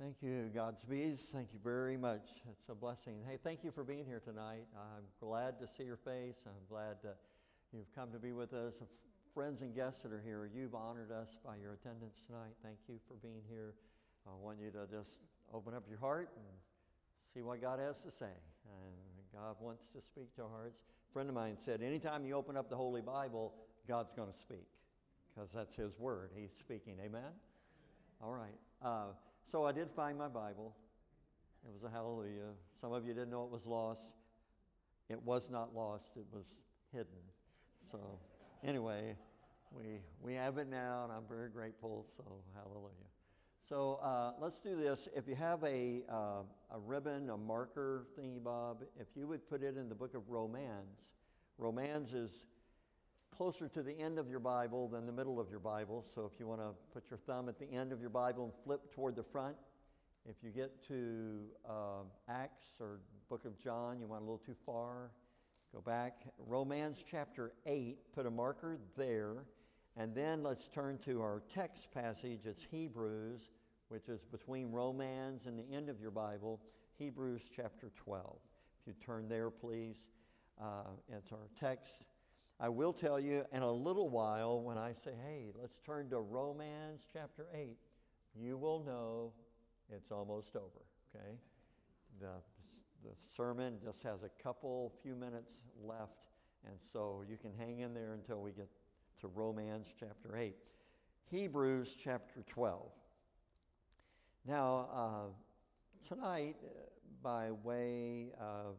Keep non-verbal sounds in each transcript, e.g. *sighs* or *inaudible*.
Thank you, Godspeeds. Thank you very much. It's a blessing. Hey, thank you for being here tonight. I'm glad to see your face. I'm glad that you've come to be with us. Friends and guests that are here, you've honored us by your attendance tonight. Thank you for being here. I want you to just open up your heart and see what God has to say. And God wants to speak to our hearts. A friend of mine said, anytime you open up the Holy Bible, God's going to speak because that's His Word. He's speaking. Amen? All right. Uh, so I did find my Bible. It was a hallelujah. Some of you didn't know it was lost. It was not lost, it was hidden. So, anyway, we, we have it now, and I'm very grateful. So, hallelujah. So, uh, let's do this. If you have a, uh, a ribbon, a marker thingy bob, if you would put it in the book of Romans. Romans is closer to the end of your Bible than the middle of your Bible. So if you want to put your thumb at the end of your Bible and flip toward the front, if you get to uh, Acts or Book of John, you went a little too far, go back. Romans chapter 8, put a marker there. And then let's turn to our text passage. It's Hebrews, which is between Romans and the end of your Bible, Hebrews chapter 12. If you turn there, please. Uh, it's our text. I will tell you in a little while when I say, hey, let's turn to Romans chapter 8, you will know it's almost over, okay? The, the sermon just has a couple, few minutes left, and so you can hang in there until we get to Romans chapter 8. Hebrews chapter 12. Now, uh, tonight, uh, by way of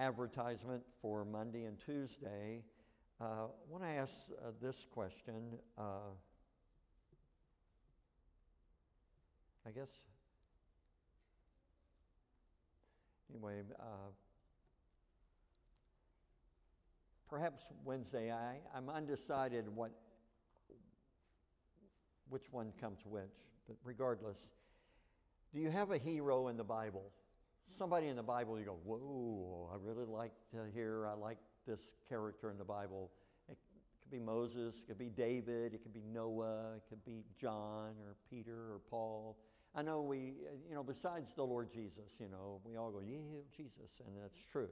advertisement for Monday and Tuesday, uh, I want to ask uh, this question. Uh, I guess, anyway, uh, perhaps Wednesday, I, I'm undecided what, which one comes which, but regardless, do you have a hero in the Bible? Somebody in the Bible, you go, whoa, I really like to hear, I like this character in the Bible. It could be Moses, it could be David, it could be Noah, it could be John or Peter or Paul. I know we, you know, besides the Lord Jesus, you know, we all go, yeah, Jesus, and that's true.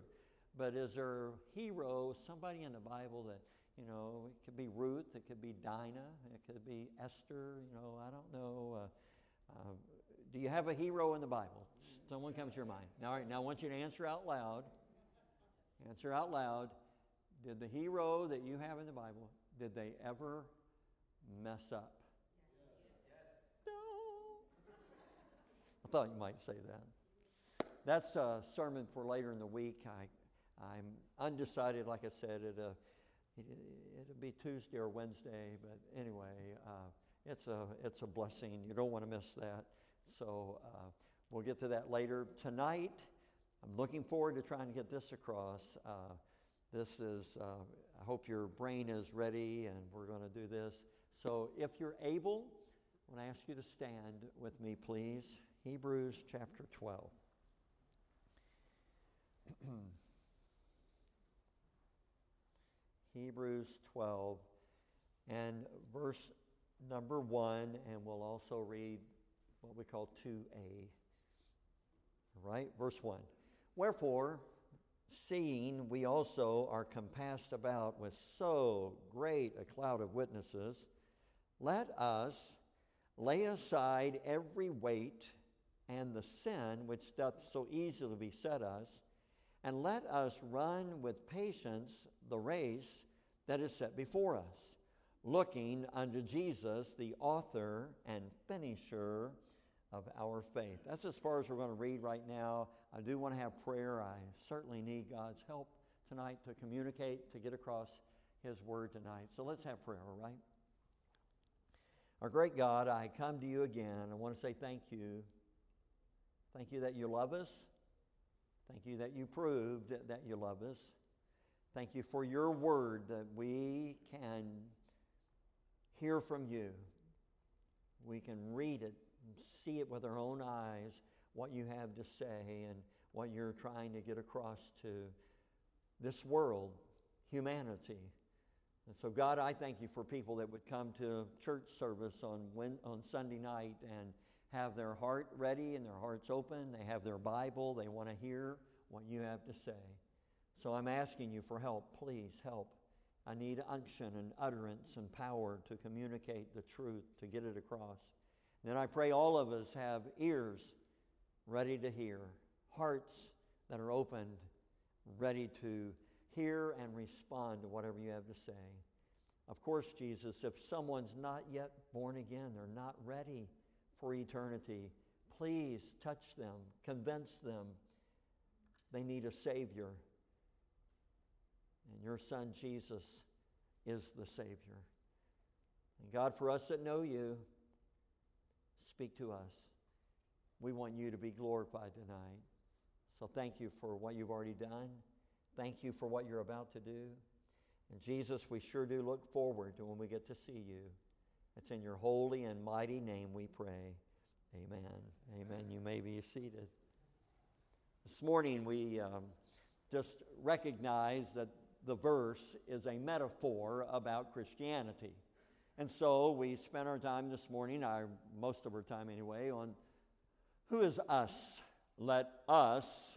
But is there a hero, somebody in the Bible that, you know, it could be Ruth, it could be Dinah, it could be Esther, you know, I don't know. Uh, uh, do you have a hero in the Bible? Someone comes to your mind. Now, all right, now I want you to answer out loud. Answer out loud. Did the hero that you have in the Bible, did they ever mess up? Yes. No. I thought you might say that. That's a sermon for later in the week. I, I'm undecided, like I said, it, uh, it, it'll be Tuesday or Wednesday, but anyway, uh, it's, a, it's a blessing. You don't want to miss that. So, uh, We'll get to that later. Tonight, I'm looking forward to trying to get this across. Uh, this is, uh, I hope your brain is ready and we're going to do this. So if you're able, I want to ask you to stand with me, please. Hebrews chapter 12. *clears throat* Hebrews 12 and verse number 1, and we'll also read what we call 2a right? Verse 1. Wherefore, seeing we also are compassed about with so great a cloud of witnesses, let us lay aside every weight and the sin which doth so easily beset us, and let us run with patience the race that is set before us, looking unto Jesus, the author and finisher of our faith. That's as far as we're going to read right now. I do want to have prayer. I certainly need God's help tonight to communicate, to get across His word tonight. So let's have prayer, all right? Our great God, I come to you again. I want to say thank you. Thank you that you love us. Thank you that you proved that, that you love us. Thank you for your word that we can hear from you. We can read it see it with our own eyes, what you have to say and what you're trying to get across to this world, humanity. And so, God, I thank you for people that would come to church service on, when, on Sunday night and have their heart ready and their hearts open. They have their Bible. They want to hear what you have to say. So I'm asking you for help. Please help. I need unction and utterance and power to communicate the truth, to get it across. Then I pray all of us have ears ready to hear, hearts that are opened, ready to hear and respond to whatever you have to say. Of course, Jesus, if someone's not yet born again, they're not ready for eternity, please touch them, convince them they need a Savior. And your Son, Jesus, is the Savior. And God, for us that know you, speak to us. We want you to be glorified tonight. So thank you for what you've already done. Thank you for what you're about to do. And Jesus, we sure do look forward to when we get to see you. It's in your holy and mighty name we pray. Amen. Amen. You may be seated. This morning we um, just recognize that the verse is a metaphor about Christianity. And so we spent our time this morning, our, most of our time anyway, on who is us? Let us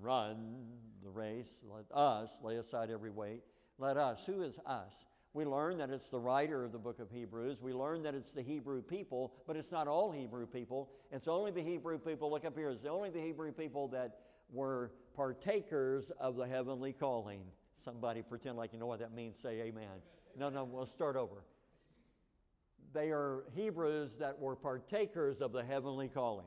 run the race. Let us lay aside every weight. Let us. Who is us? We learn that it's the writer of the book of Hebrews. We learn that it's the Hebrew people, but it's not all Hebrew people. It's only the Hebrew people, look up here, it's only the Hebrew people that were partakers of the heavenly calling. Somebody pretend like you know what that means, say amen. No, no, we'll start over. They are Hebrews that were partakers of the heavenly calling.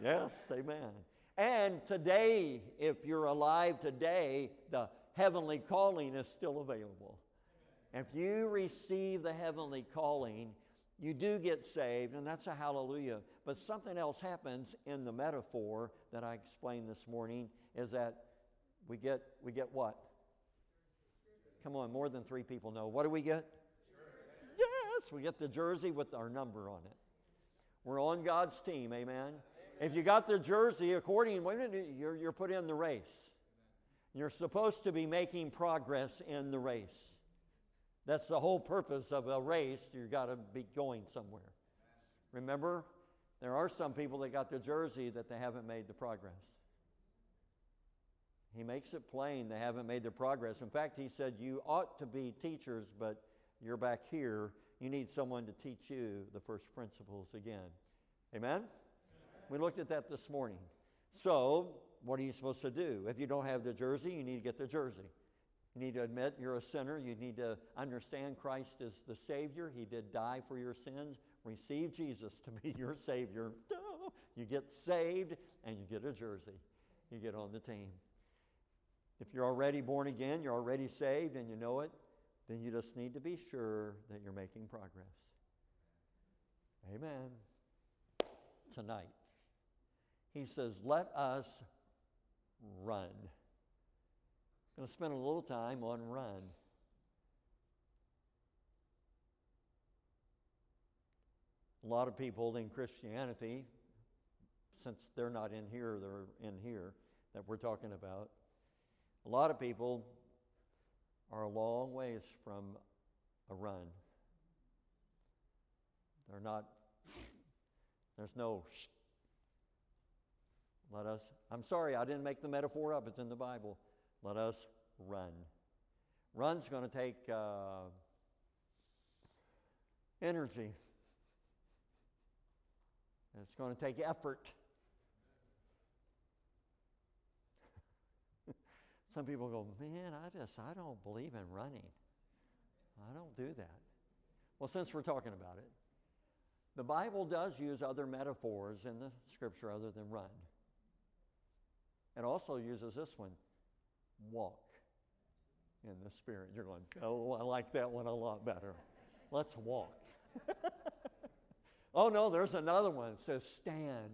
Amen. Yes, amen. And today, if you're alive today, the heavenly calling is still available. If you receive the heavenly calling, you do get saved, and that's a hallelujah. But something else happens in the metaphor that I explained this morning is that we get we get what? Come on, more than three people know. What do we get? Yes, we get the jersey with our number on it. We're on God's team, amen. amen. If you got the jersey, according, you're, you're put in the race. You're supposed to be making progress in the race. That's the whole purpose of a race. You've got to be going somewhere. Remember, there are some people that got the jersey that they haven't made the progress. He makes it plain they haven't made the progress. In fact, he said, You ought to be teachers, but you're back here. You need someone to teach you the first principles again. Amen? Amen? We looked at that this morning. So, what are you supposed to do? If you don't have the jersey, you need to get the jersey. You need to admit you're a sinner. You need to understand Christ is the Savior. He did die for your sins. Receive Jesus to be *laughs* your Savior. You get saved and you get a jersey. You get on the team. If you're already born again, you're already saved, and you know it, then you just need to be sure that you're making progress. Amen. Tonight, he says, Let us run. I'm going to spend a little time on run. A lot of people in Christianity, since they're not in here, they're in here that we're talking about. A lot of people are a long ways from a run. They're not, there's no, let us, I'm sorry, I didn't make the metaphor up, it's in the Bible. Let us run. Run's going to take uh, energy. It's going to take effort. Some people go, man, I just, I don't believe in running. I don't do that. Well, since we're talking about it, the Bible does use other metaphors in the scripture other than run. It also uses this one walk in the Spirit. You're going, oh, I like that one a lot better. Let's walk. *laughs* oh, no, there's another one. It says stand.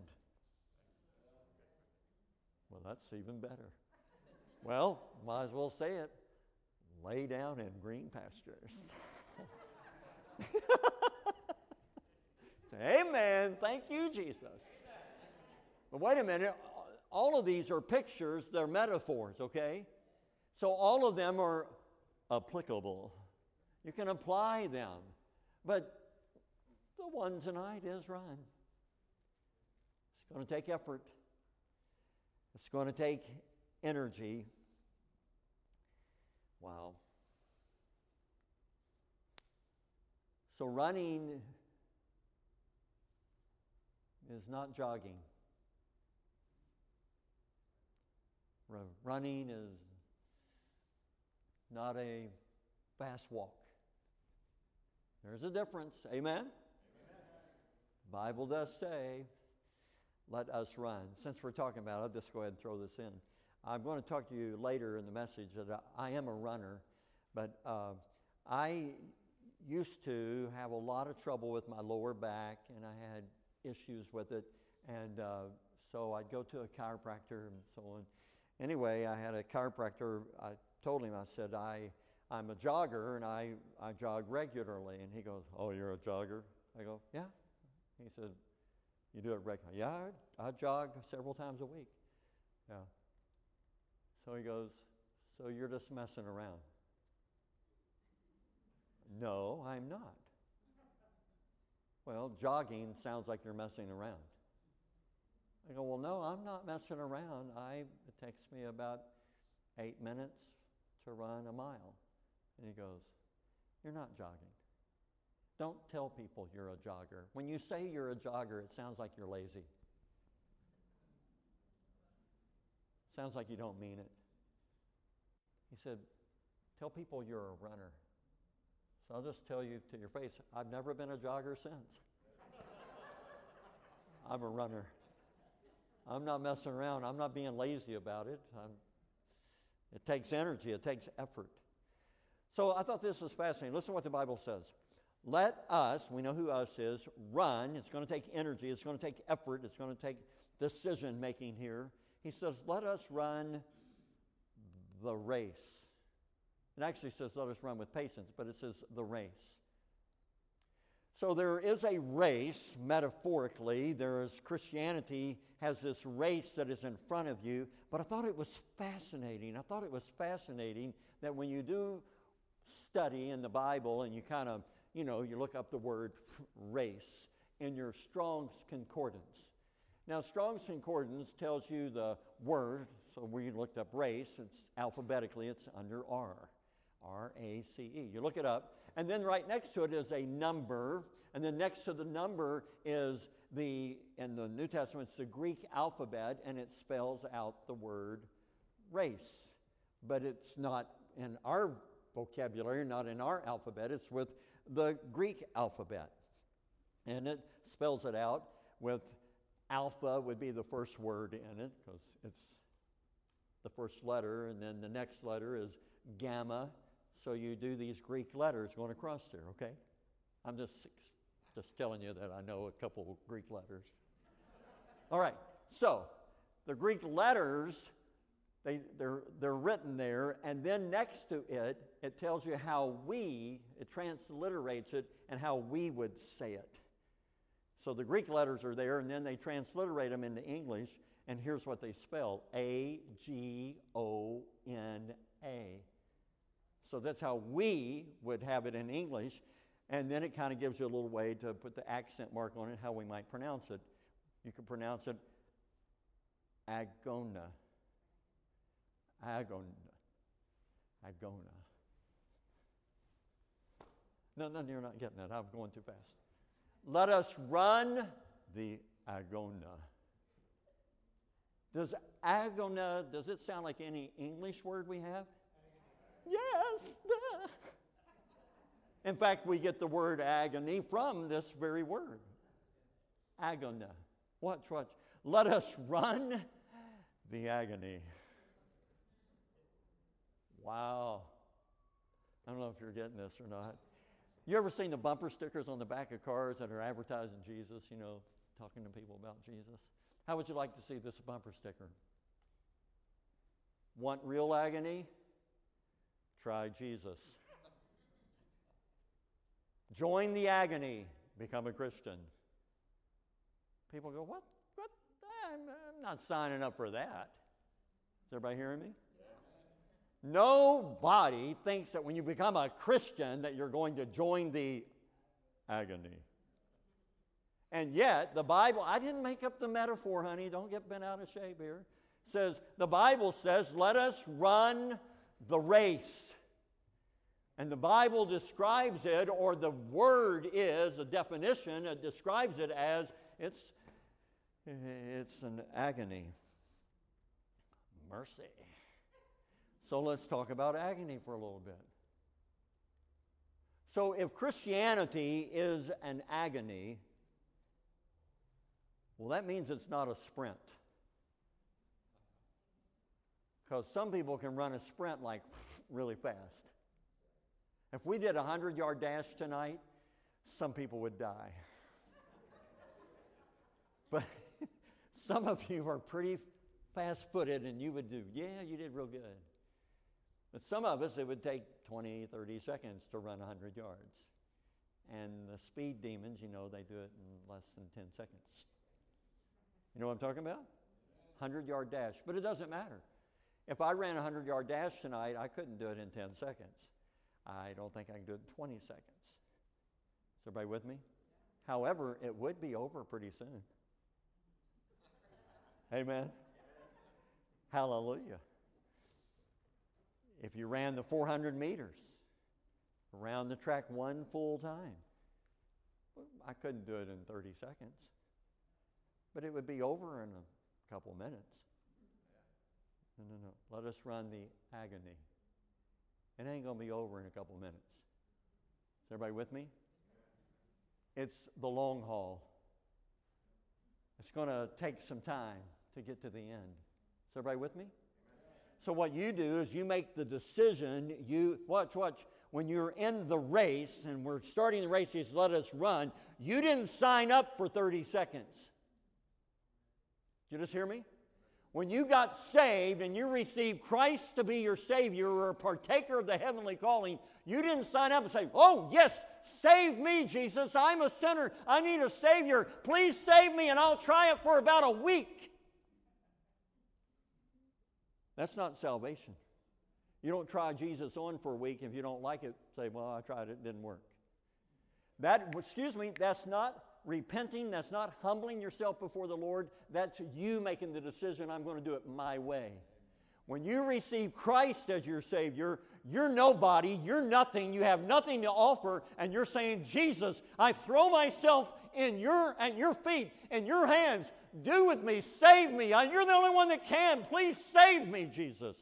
Well, that's even better. Well, might as well say it lay down in green pastures. *laughs* Amen. Thank you, Jesus. But wait a minute. All of these are pictures, they're metaphors, okay? So all of them are applicable. You can apply them. But the one tonight is run. It's going to take effort, it's going to take energy. Wow. So, running is not jogging. Running is not a fast walk. There's a difference. Amen? Amen? Bible does say, let us run. Since we're talking about it, I'll just go ahead and throw this in. I'm going to talk to you later in the message that I am a runner, but uh, I used to have a lot of trouble with my lower back, and I had issues with it, and uh, so I'd go to a chiropractor and so on. Anyway, I had a chiropractor. I told him, I said, I, I'm a jogger and I, I jog regularly. And he goes, Oh, you're a jogger? I go, Yeah. He said, You do it regularly? Yeah, I, I jog several times a week. Yeah. So he goes, So you're just messing around? No, I'm not. Well, jogging sounds like you're messing around. I go, Well, no, I'm not messing around. I, it takes me about eight minutes to run a mile. And he goes, You're not jogging. Don't tell people you're a jogger. When you say you're a jogger, it sounds like you're lazy. Sounds like you don't mean it. He said, Tell people you're a runner. So I'll just tell you to your face, I've never been a jogger since. *laughs* I'm a runner. I'm not messing around. I'm not being lazy about it. I'm, it takes energy, it takes effort. So I thought this was fascinating. Listen to what the Bible says. Let us, we know who us is, run. It's going to take energy, it's going to take effort, it's going to take decision making here. He says, Let us run the race. It actually says, Let us run with patience, but it says the race. So there is a race, metaphorically. There is Christianity has this race that is in front of you. But I thought it was fascinating. I thought it was fascinating that when you do study in the Bible and you kind of, you know, you look up the word race in your Strong's Concordance. Now, Strong's Concordance tells you the word, so we looked up race, it's alphabetically, it's under R. R A C E. You look it up, and then right next to it is a number, and then next to the number is the, in the New Testament, it's the Greek alphabet, and it spells out the word race. But it's not in our vocabulary, not in our alphabet, it's with the Greek alphabet. And it spells it out with alpha would be the first word in it because it's the first letter, and then the next letter is gamma, so you do these Greek letters going across there, okay? I'm just, just telling you that I know a couple Greek letters. All right, so the Greek letters, they, they're, they're written there, and then next to it, it tells you how we, it transliterates it, and how we would say it. So the Greek letters are there, and then they transliterate them into English, and here's what they spell A G O N A. So that's how we would have it in English. And then it kind of gives you a little way to put the accent mark on it, how we might pronounce it. You could pronounce it agona. Agona. Agona. No, no, you're not getting it. I'm going too fast. Let us run the agona. Does agona, does it sound like any English word we have? Yes. *laughs* In fact, we get the word agony from this very word. Agona. Watch, watch. Let us run the agony. Wow. I don't know if you're getting this or not. You ever seen the bumper stickers on the back of cars that are advertising Jesus, you know, talking to people about Jesus? How would you like to see this bumper sticker? Want real agony? Try Jesus. Join the agony, become a Christian. People go, What? What? I'm, I'm not signing up for that. Is everybody hearing me? Nobody thinks that when you become a Christian that you're going to join the agony. And yet, the Bible, I didn't make up the metaphor, honey. Don't get bent out of shape here. says, the Bible says, let us run the race. And the Bible describes it, or the word is a definition, it describes it as it's, it's an agony. Mercy. So let's talk about agony for a little bit. So if Christianity is an agony, well, that means it's not a sprint. Because some people can run a sprint like *laughs* really fast. If we did a 100 yard dash tonight, some people would die. *laughs* but *laughs* some of you are pretty fast footed and you would do, yeah, you did real good. But some of us, it would take 20, 30 seconds to run 100 yards. And the speed demons, you know, they do it in less than 10 seconds. You know what I'm talking about? 100 yard dash. But it doesn't matter. If I ran a 100 yard dash tonight, I couldn't do it in 10 seconds. I don't think I can do it in 20 seconds. Is everybody with me? However, it would be over pretty soon. Amen. Hallelujah. If you ran the 400 meters around the track one full time, I couldn't do it in 30 seconds, but it would be over in a couple minutes. No, no, no. Let us run the agony. It ain't going to be over in a couple minutes. Is everybody with me? It's the long haul. It's going to take some time to get to the end. Is everybody with me? So what you do is you make the decision. You watch, watch. When you're in the race and we're starting the race, he's let us run. You didn't sign up for 30 seconds. Did you just hear me? When you got saved and you received Christ to be your Savior or a partaker of the heavenly calling, you didn't sign up and say, Oh, yes, save me, Jesus. I'm a sinner. I need a Savior. Please save me, and I'll try it for about a week. That's not salvation. You don't try Jesus on for a week. If you don't like it, say, Well, I tried it, it didn't work. That, excuse me, that's not repenting. That's not humbling yourself before the Lord. That's you making the decision, I'm going to do it my way. When you receive Christ as your Savior, you're nobody, you're nothing, you have nothing to offer, and you're saying, Jesus, I throw myself in your at your feet, in your hands. Do with me, save me. Uh, you're the only one that can. Please save me, Jesus.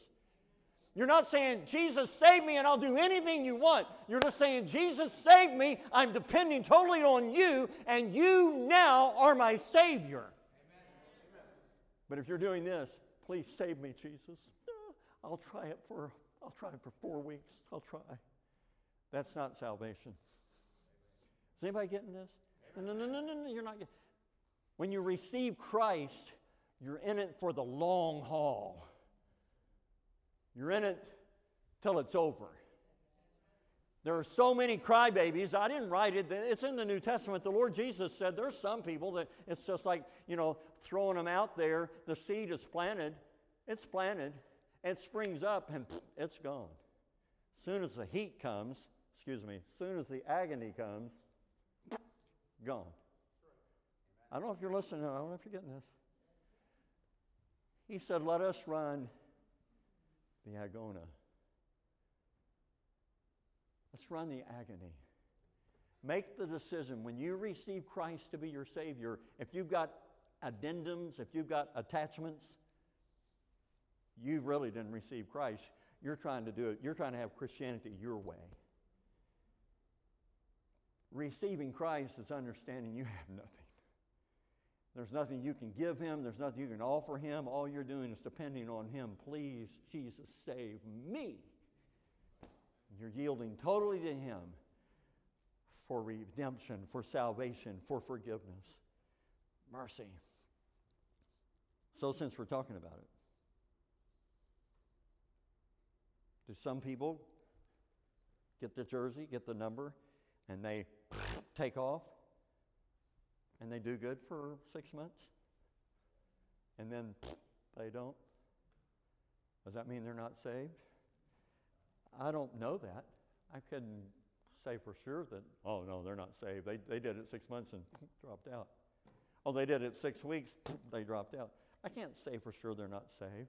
You're not saying, Jesus, save me and I'll do anything you want. You're just saying, Jesus, save me. I'm depending totally on you, and you now are my Savior. Amen. But if you're doing this, please save me, Jesus. I'll try it for I'll try it for four weeks. I'll try. That's not salvation. Is anybody getting this? No, no, no, no, no, you're not getting. When you receive Christ, you're in it for the long haul. You're in it till it's over. There are so many crybabies. I didn't write it. It's in the New Testament. The Lord Jesus said there's some people that it's just like, you know, throwing them out there. The seed is planted. It's planted. It springs up and *sniffs* it's gone. As soon as the heat comes, excuse me, soon as the agony comes, *sniffs* gone. I don't know if you're listening. I don't know if you're getting this. He said, Let us run the agona. Run the agony. Make the decision when you receive Christ to be your Savior, if you've got addendums, if you've got attachments, you really didn't receive Christ. You're trying to do it, you're trying to have Christianity your way. Receiving Christ is understanding you *laughs* have nothing. There's nothing you can give him. There's nothing you can offer him. All you're doing is depending on him. Please, Jesus, save me. You're yielding totally to him for redemption, for salvation, for forgiveness, mercy. So, since we're talking about it, do some people get the jersey, get the number, and they *laughs* take off? and they do good for six months, and then *laughs* they don't, does that mean they're not saved? I don't know that. I couldn't say for sure that, oh, no, they're not saved. They, they did it six months and *laughs* dropped out. Oh, they did it six weeks, *laughs* they dropped out. I can't say for sure they're not saved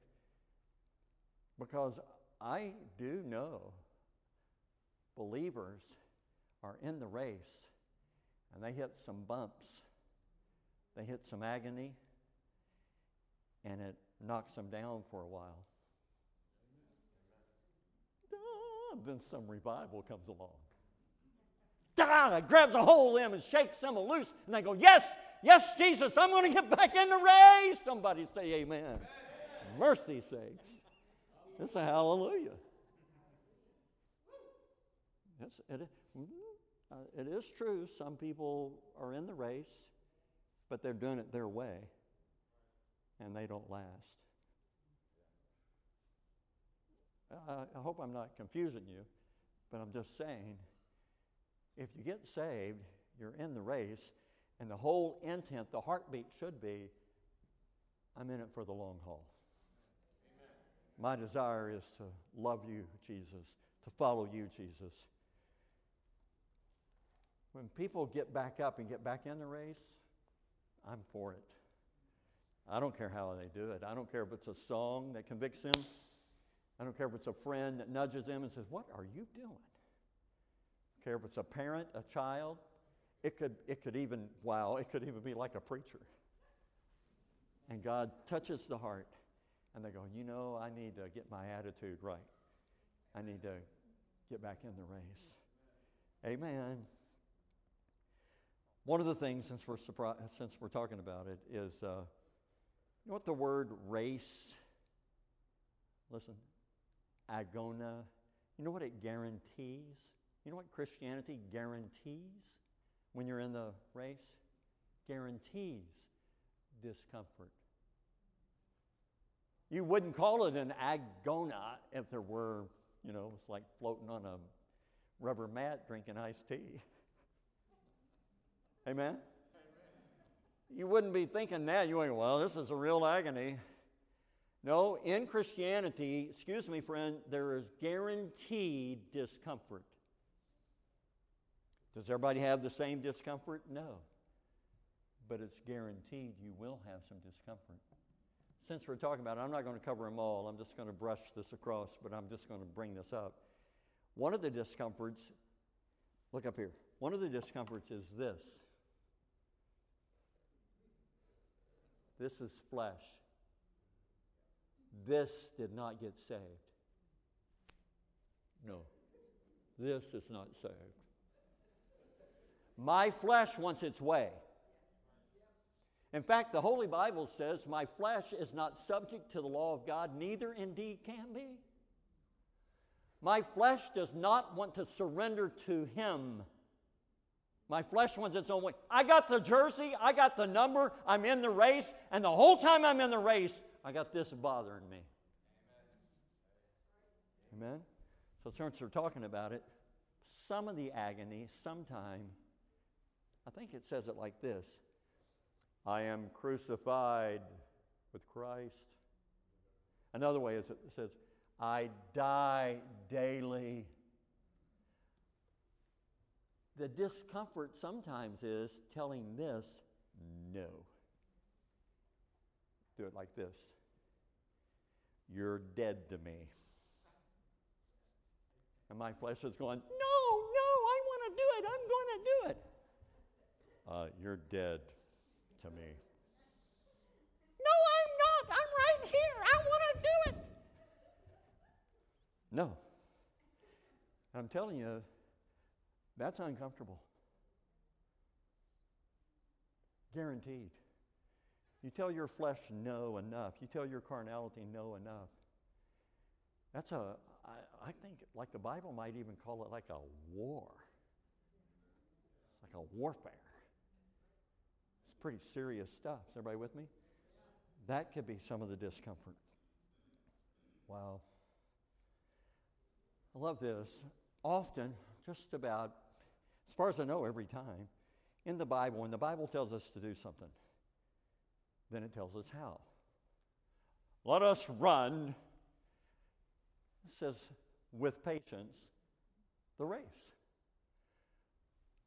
because I do know believers are in the race and they hit some bumps, they hit some agony, and it knocks them down for a while. Then some revival comes along. Ah, grabs a hold of them and shakes them loose, and they go, Yes, yes, Jesus, I'm going to get back in the race. Somebody say, Amen. amen. Mercy sakes. It's a hallelujah. It's, it, uh, it is true, some people are in the race, but they're doing it their way, and they don't last. I, I hope I'm not confusing you, but I'm just saying if you get saved, you're in the race, and the whole intent, the heartbeat should be I'm in it for the long haul. Amen. My desire is to love you, Jesus, to follow you, Jesus. When people get back up and get back in the race, I'm for it. I don't care how they do it. I don't care if it's a song that convicts them. I don't care if it's a friend that nudges them and says, What are you doing? I don't care if it's a parent, a child. It could, it could even, wow, it could even be like a preacher. And God touches the heart, and they go, You know, I need to get my attitude right. I need to get back in the race. Amen. One of the things, since we're, surpri- since we're talking about it, is uh, you know what the word race, listen, agona, you know what it guarantees? You know what Christianity guarantees when you're in the race? Guarantees discomfort. You wouldn't call it an agona if there were, you know, it's like floating on a rubber mat drinking iced tea. Amen? *laughs* Amen? You wouldn't be thinking that. You think, well, this is a real agony. No, in Christianity, excuse me, friend, there is guaranteed discomfort. Does everybody have the same discomfort? No. But it's guaranteed you will have some discomfort. Since we're talking about it, I'm not going to cover them all. I'm just going to brush this across, but I'm just going to bring this up. One of the discomforts, look up here. One of the discomforts is this This is flesh. This did not get saved. No, this is not saved. My flesh wants its way. In fact, the Holy Bible says, My flesh is not subject to the law of God, neither indeed can be. My flesh does not want to surrender to Him. My flesh wants its own way. I got the jersey, I got the number, I'm in the race, and the whole time I'm in the race, I got this bothering me. Amen? So, since we're talking about it, some of the agony, sometime, I think it says it like this I am crucified with Christ. Another way is it says, I die daily the discomfort sometimes is telling this no. Do it like this You're dead to me. And my flesh is going, No, no, I want to do it. I'm going to do it. Uh, you're dead to me. No, I'm not. I'm right here. I want to do it. No. I'm telling you, that's uncomfortable. Guaranteed. You tell your flesh no enough. You tell your carnality no enough. That's a, I, I think, like the Bible might even call it like a war. Like a warfare. It's pretty serious stuff. Is everybody with me? That could be some of the discomfort. Wow. I love this. Often, just about as far as I know, every time in the Bible, when the Bible tells us to do something, then it tells us how. Let us run, it says, with patience, the race.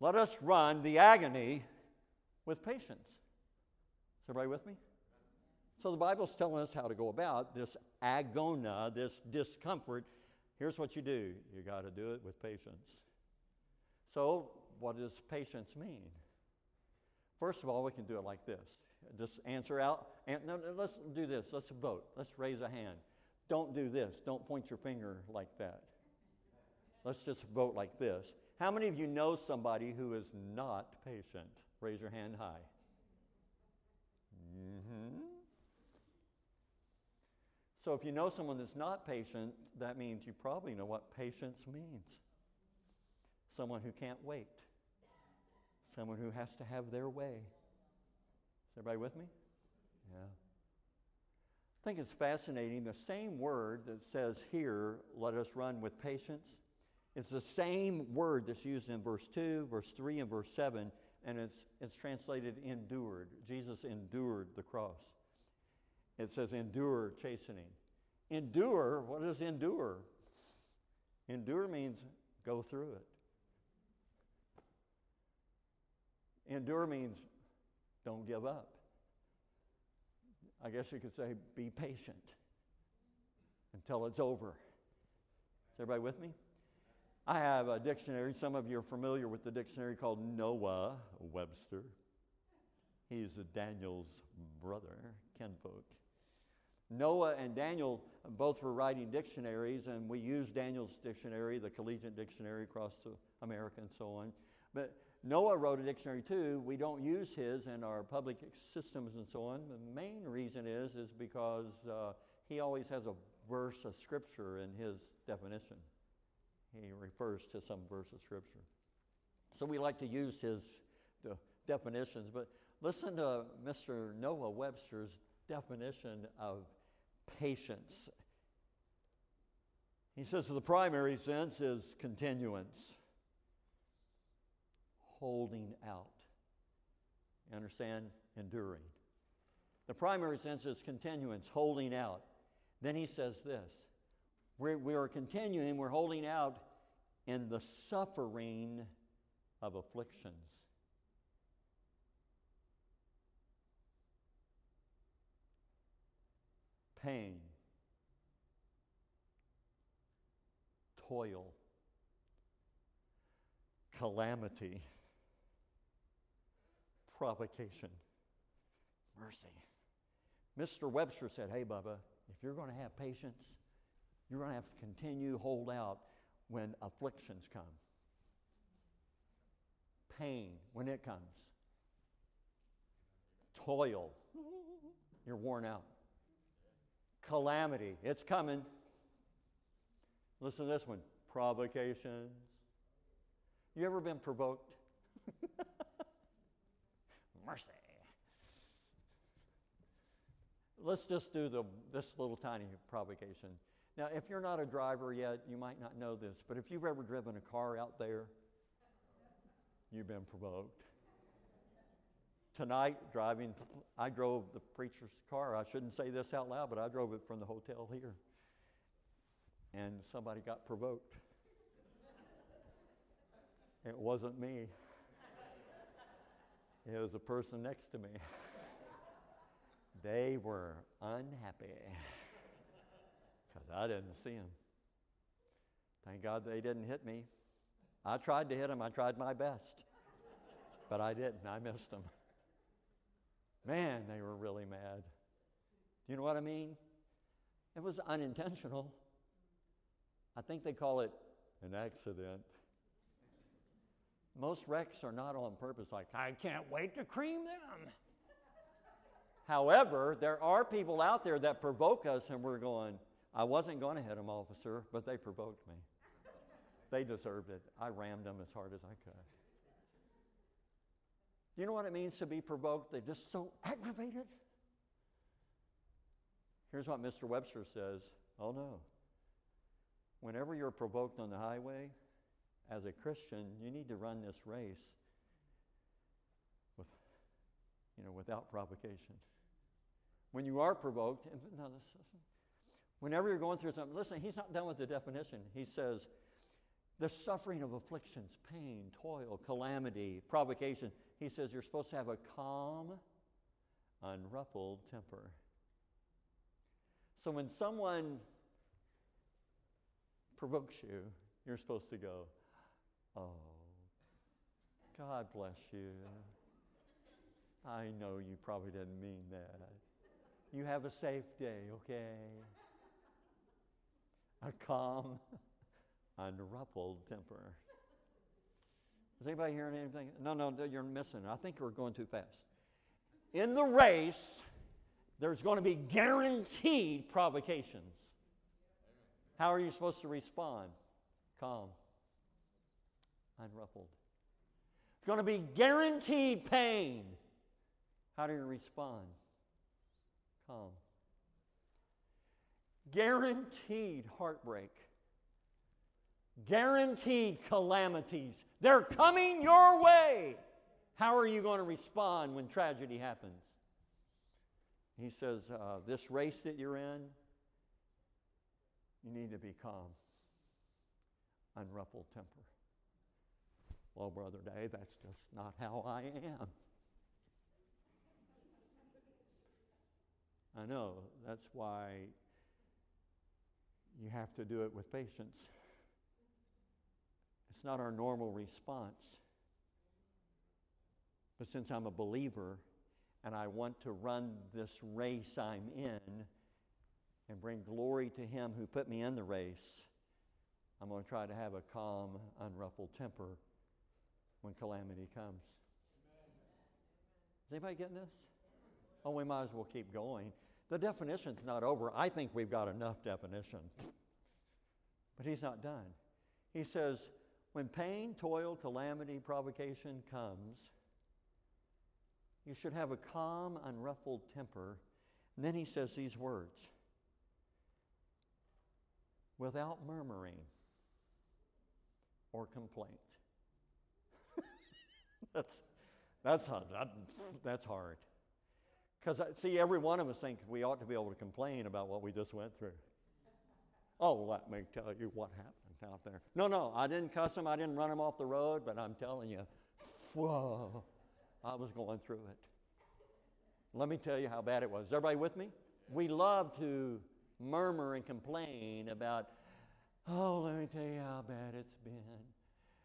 Let us run the agony with patience. Is everybody with me? So the Bible's telling us how to go about this agona, this discomfort. Here's what you do you got to do it with patience. So, what does patience mean? First of all, we can do it like this. Just answer out. And, no, no, let's do this. Let's vote. Let's raise a hand. Don't do this. Don't point your finger like that. Let's just vote like this. How many of you know somebody who is not patient? Raise your hand high. Mm-hmm. So if you know someone that's not patient, that means you probably know what patience means. Someone who can't wait. Someone who has to have their way. Everybody with me? Yeah. I think it's fascinating. The same word that says here, let us run with patience, it's the same word that's used in verse 2, verse 3, and verse 7, and it's, it's translated endured. Jesus endured the cross. It says endure chastening. Endure, what does endure? Endure means go through it. Endure means don't give up. I guess you could say be patient until it's over. Is everybody with me? I have a dictionary. Some of you are familiar with the dictionary called Noah Webster. He's a Daniel's brother, kinfolk. Noah and Daniel both were writing dictionaries, and we use Daniel's dictionary, the collegiate dictionary across America and so on. But Noah wrote a dictionary too. We don't use his in our public systems and so on. The main reason is is because uh, he always has a verse of scripture in his definition. He refers to some verse of scripture. So we like to use his definitions, but listen to Mr. Noah Webster's definition of patience. He says the primary sense is continuance holding out. You understand? Enduring. The primary sense is continuance, holding out. Then he says this we're, we are continuing, we're holding out in the suffering of afflictions. Pain, toil, calamity provocation. Mercy. Mr. Webster said, Hey, Bubba, if you're going to have patience, you're going to have to continue hold out when afflictions come. Pain, when it comes. Toil, you're worn out. Calamity, it's coming. Listen to this one provocations. You ever been provoked? *laughs* mercy. Let's just do the, this little tiny provocation. Now, if you're not a driver yet, you might not know this, but if you've ever driven a car out there, you've been provoked. Tonight, driving, I drove the preacher's car. I shouldn't say this out loud, but I drove it from the hotel here. And somebody got provoked. It wasn't me. It was a person next to me. *laughs* they were unhappy *laughs* because I didn't see them. Thank God they didn't hit me. I tried to hit them, I tried my best, but I didn't. I missed them. Man, they were really mad. Do you know what I mean? It was unintentional. I think they call it an accident. Most wrecks are not on purpose, like, I can't wait to cream them. However, there are people out there that provoke us, and we're going, I wasn't going to hit them, officer, but they provoked me. They deserved it. I rammed them as hard as I could. You know what it means to be provoked? They're just so aggravated. Here's what Mr. Webster says Oh no. Whenever you're provoked on the highway, as a Christian, you need to run this race with, you know, without provocation. When you are provoked, no, whenever you're going through something, listen, he's not done with the definition. He says, the suffering of afflictions, pain, toil, calamity, provocation. He says you're supposed to have a calm, unruffled temper. So when someone provokes you, you're supposed to go, Oh, God bless you. I know you probably didn't mean that. You have a safe day, okay? A calm, unruffled temper. Is anybody hearing anything? No, no, you're missing. I think we're going too fast. In the race, there's going to be guaranteed provocations. How are you supposed to respond? Calm, unruffled. It's going to be guaranteed pain. How do you respond? Calm. Guaranteed heartbreak. Guaranteed calamities. They're coming your way. How are you going to respond when tragedy happens? He says, uh, This race that you're in, you need to be calm, unruffled temper. Well, Brother Dave, that's just not how I am. I know. That's why you have to do it with patience. It's not our normal response. But since I'm a believer and I want to run this race I'm in and bring glory to Him who put me in the race, I'm going to try to have a calm, unruffled temper when calamity comes. Is anybody getting this? Oh, we might as well keep going. The definition's not over. I think we've got enough definition. But he's not done. He says, when pain, toil, calamity, provocation comes, you should have a calm, unruffled temper. And then he says these words without murmuring or complaint. That's, that's, hard. that's hard. Because, see, every one of us think we ought to be able to complain about what we just went through. Oh, let me tell you what happened out there. No, no, I didn't cuss him. I didn't run him off the road, but I'm telling you, whoa, I was going through it. Let me tell you how bad it was. Is everybody with me? We love to murmur and complain about, oh, let me tell you how bad it's been.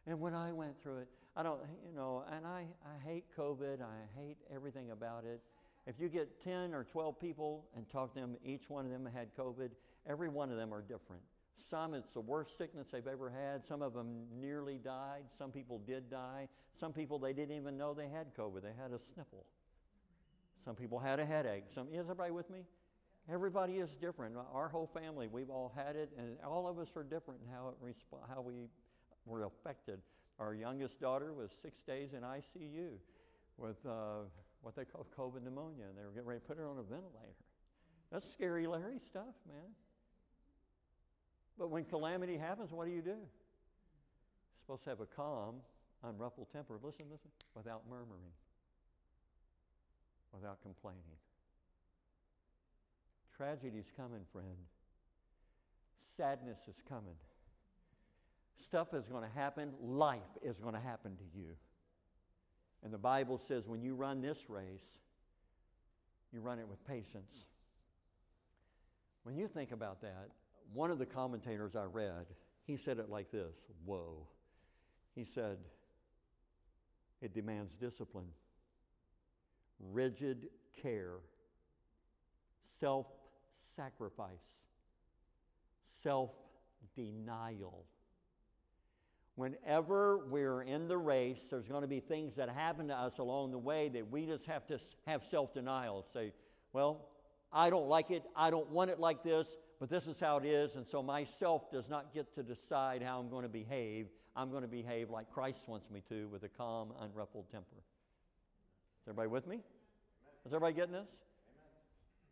And when I went through it, I don't, you know, and I, I hate COVID. I hate everything about it. If you get 10 or 12 people and talk to them, each one of them had COVID, every one of them are different. Some, it's the worst sickness they've ever had. Some of them nearly died. Some people did die. Some people, they didn't even know they had COVID. They had a sniffle. Some people had a headache. Some, is everybody with me? Everybody is different. Our whole family, we've all had it, and all of us are different in how, it resp- how we were affected. Our youngest daughter was six days in ICU with uh, what they call COVID pneumonia, and they were getting ready to put her on a ventilator. That's scary, Larry stuff, man. But when calamity happens, what do you do? You're supposed to have a calm, unruffled temper. Listen, listen, without murmuring, without complaining. Tragedy's coming, friend. Sadness is coming. Stuff is going to happen. Life is going to happen to you. And the Bible says when you run this race, you run it with patience. When you think about that, one of the commentators I read, he said it like this Whoa. He said, it demands discipline, rigid care, self sacrifice, self denial whenever we're in the race, there's going to be things that happen to us along the way that we just have to have self denial. Say, well, I don't like it. I don't want it like this, but this is how it is. And so myself does not get to decide how I'm going to behave. I'm going to behave like Christ wants me to with a calm, unruffled temper. Is everybody with me? Is everybody getting this?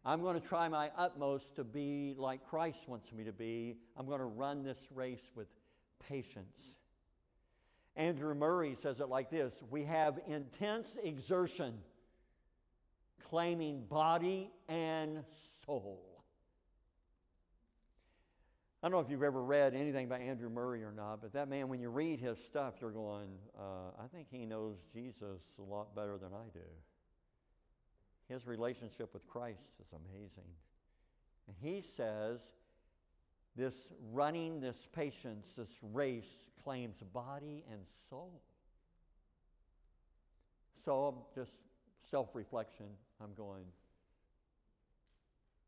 I'm going to try my utmost to be like Christ wants me to be. I'm going to run this race with patience. Andrew Murray says it like this We have intense exertion claiming body and soul. I don't know if you've ever read anything by Andrew Murray or not, but that man, when you read his stuff, you're going, uh, I think he knows Jesus a lot better than I do. His relationship with Christ is amazing. And he says this running, this patience, this race claims body and soul. So, just self reflection, I'm going,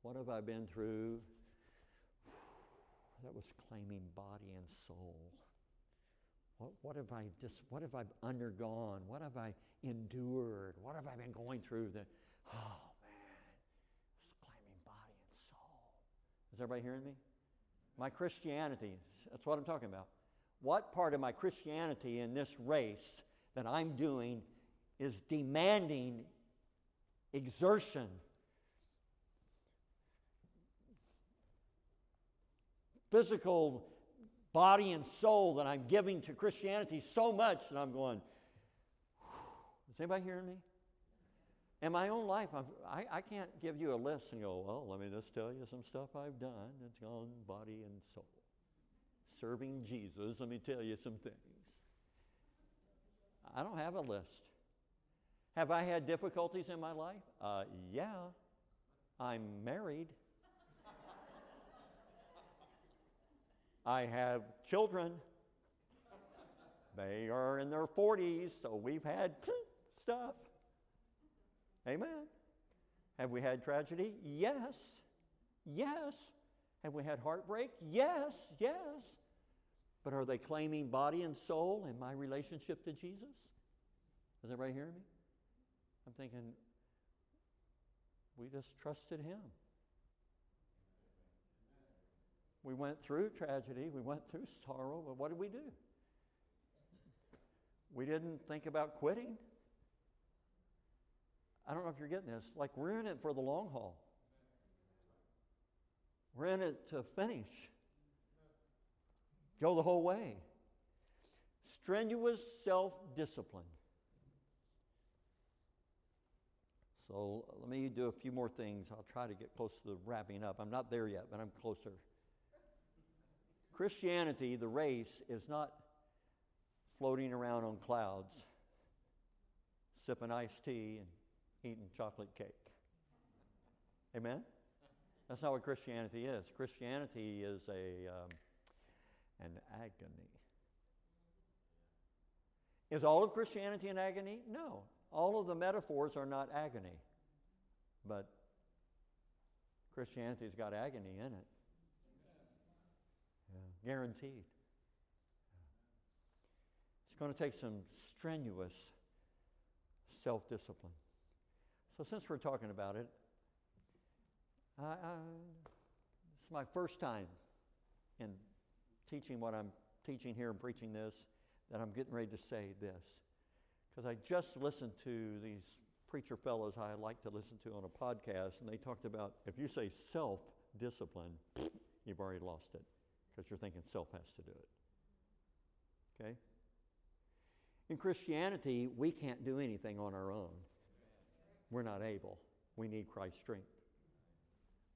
what have I been through *sighs* that was claiming body and soul? What, what have I just what have I undergone? What have I endured? What have I been going through that oh man, it's claiming body and soul. Is everybody hearing me? My Christianity, that's what I'm talking about. What part of my Christianity in this race that I'm doing is demanding exertion physical body and soul that I'm giving to Christianity so much that I'm going, is anybody hearing me? In my own life, I, I can't give you a list and go, well, let me just tell you some stuff I've done that's gone body and soul. Serving Jesus, let me tell you some things. I don't have a list. Have I had difficulties in my life? Uh, yeah. I'm married. *laughs* I have children. They are in their 40s, so we've had *laughs* stuff. Amen. Have we had tragedy? Yes. Yes. Have we had heartbreak? Yes, yes. But are they claiming body and soul in my relationship to Jesus? Is everybody hearing me? I'm thinking, we just trusted Him. We went through tragedy, we went through sorrow, but what did we do? We didn't think about quitting. I don't know if you're getting this. Like, we're in it for the long haul, we're in it to finish, go the whole way. Strenuous self discipline. So let me do a few more things. I'll try to get close to wrapping up. I'm not there yet, but I'm closer. Christianity, the race, is not floating around on clouds, sipping iced tea and eating chocolate cake. Amen? That's not what Christianity is. Christianity is a, um, an agony. Is all of Christianity an agony? No. All of the metaphors are not agony. But Christianity's got agony in it. Yeah, guaranteed. It's going to take some strenuous self discipline. So, since we're talking about it, I, it's my first time in teaching what I'm teaching here and preaching this that I'm getting ready to say this. Because I just listened to these preacher fellows I like to listen to on a podcast, and they talked about if you say self discipline, *sniffs* you've already lost it because you're thinking self has to do it. Okay? In Christianity, we can't do anything on our own. We're not able. We need Christ's strength.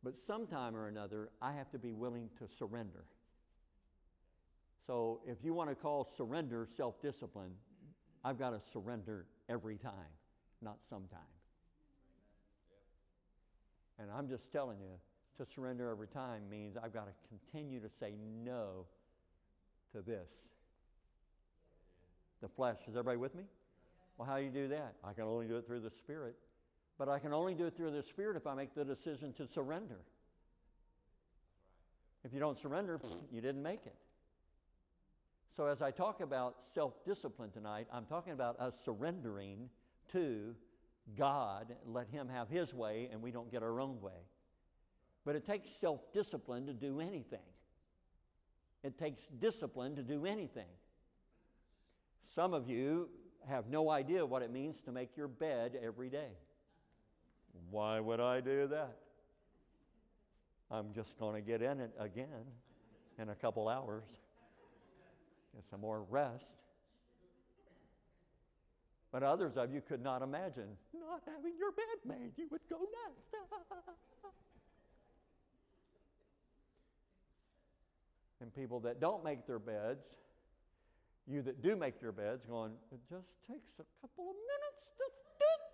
But sometime or another, I have to be willing to surrender. So if you want to call surrender self discipline, I've got to surrender every time, not sometime. And I'm just telling you, to surrender every time means I've got to continue to say no to this. The flesh. Is everybody with me? Well, how do you do that? I can only do it through the Spirit. But I can only do it through the Spirit if I make the decision to surrender. If you don't surrender, you didn't make it. So, as I talk about self discipline tonight, I'm talking about us surrendering to God, let Him have His way, and we don't get our own way. But it takes self discipline to do anything. It takes discipline to do anything. Some of you have no idea what it means to make your bed every day. Why would I do that? I'm just going to get in it again in a couple hours. Get some more rest. But others of you could not imagine not having your bed made. You would go nuts. *laughs* And people that don't make their beds, you that do make your beds, going, it just takes a couple of minutes to it.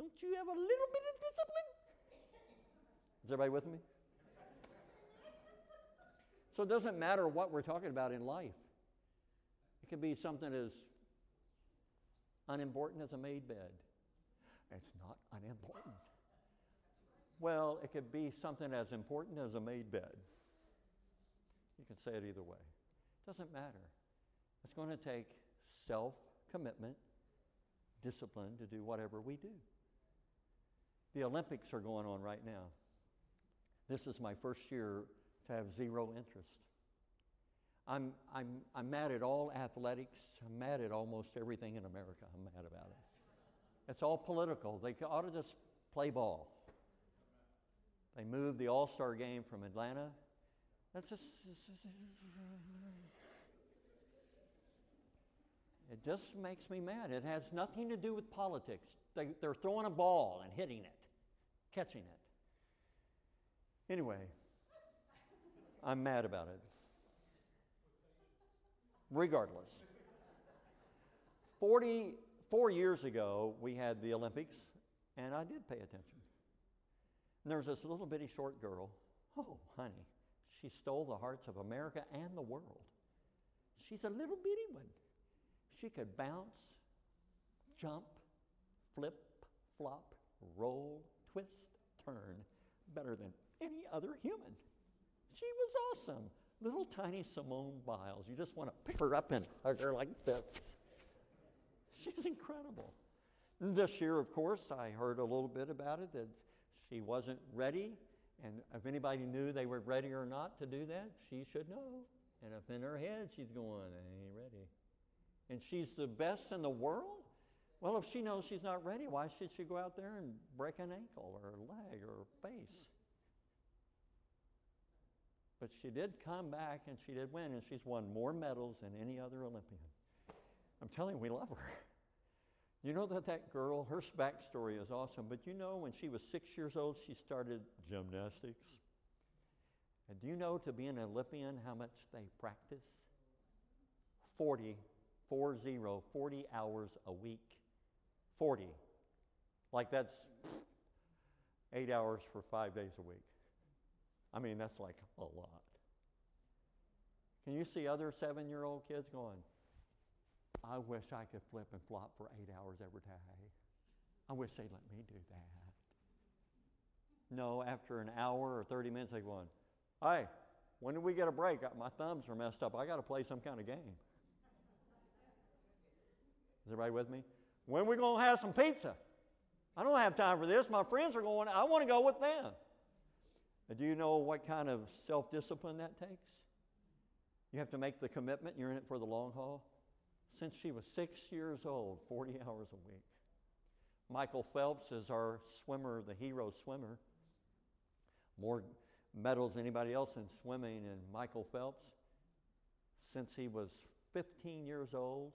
Don't you have a little bit of discipline? Is everybody with me? So it doesn't matter what we're talking about in life. It can be something as unimportant as a made bed. It's not unimportant. Well, it could be something as important as a made bed. You can say it either way. It doesn't matter. It's going to take self commitment, discipline to do whatever we do. The Olympics are going on right now. This is my first year to have zero interest. I'm, I'm, I'm mad at all athletics. I'm mad at almost everything in America. I'm mad about it. It's all political. They ought to just play ball. They moved the All Star game from Atlanta. That's just. It just makes me mad. It has nothing to do with politics. They, they're throwing a ball and hitting it, catching it. Anyway, I'm mad about it. Regardless. 44 years ago, we had the Olympics, and I did pay attention. And there was this little bitty short girl. Oh, honey, she stole the hearts of America and the world. She's a little bitty one. She could bounce, jump, flip, flop, roll, twist, turn better than any other human. She was awesome. Little tiny Simone Biles. You just want to pick her up and hug her like this. She's incredible. This year, of course, I heard a little bit about it that she wasn't ready. And if anybody knew they were ready or not to do that, she should know. And if in her head she's going, I ain't ready. And she's the best in the world? Well, if she knows she's not ready, why should she go out there and break an ankle or a leg or a face? But she did come back and she did win, and she's won more medals than any other Olympian. I'm telling you, we love her. *laughs* You know that that girl, her backstory is awesome, but you know when she was six years old, she started gymnastics. And do you know to be an Olympian how much they practice? 40, 40, 40 hours a week. 40. Like that's eight hours for five days a week. I mean, that's like a lot. Can you see other seven year old kids going, I wish I could flip and flop for eight hours every day. I wish they'd let me do that. No, after an hour or 30 minutes, they're going, Hey, when do we get a break? My thumbs are messed up. I got to play some kind of game. Is everybody with me? When are we going to have some pizza? I don't have time for this. My friends are going, I want to go with them. Do you know what kind of self discipline that takes? You have to make the commitment, you're in it for the long haul. Since she was six years old, 40 hours a week. Michael Phelps is our swimmer, the hero swimmer. More medals than anybody else in swimming, and Michael Phelps, since he was 15 years old,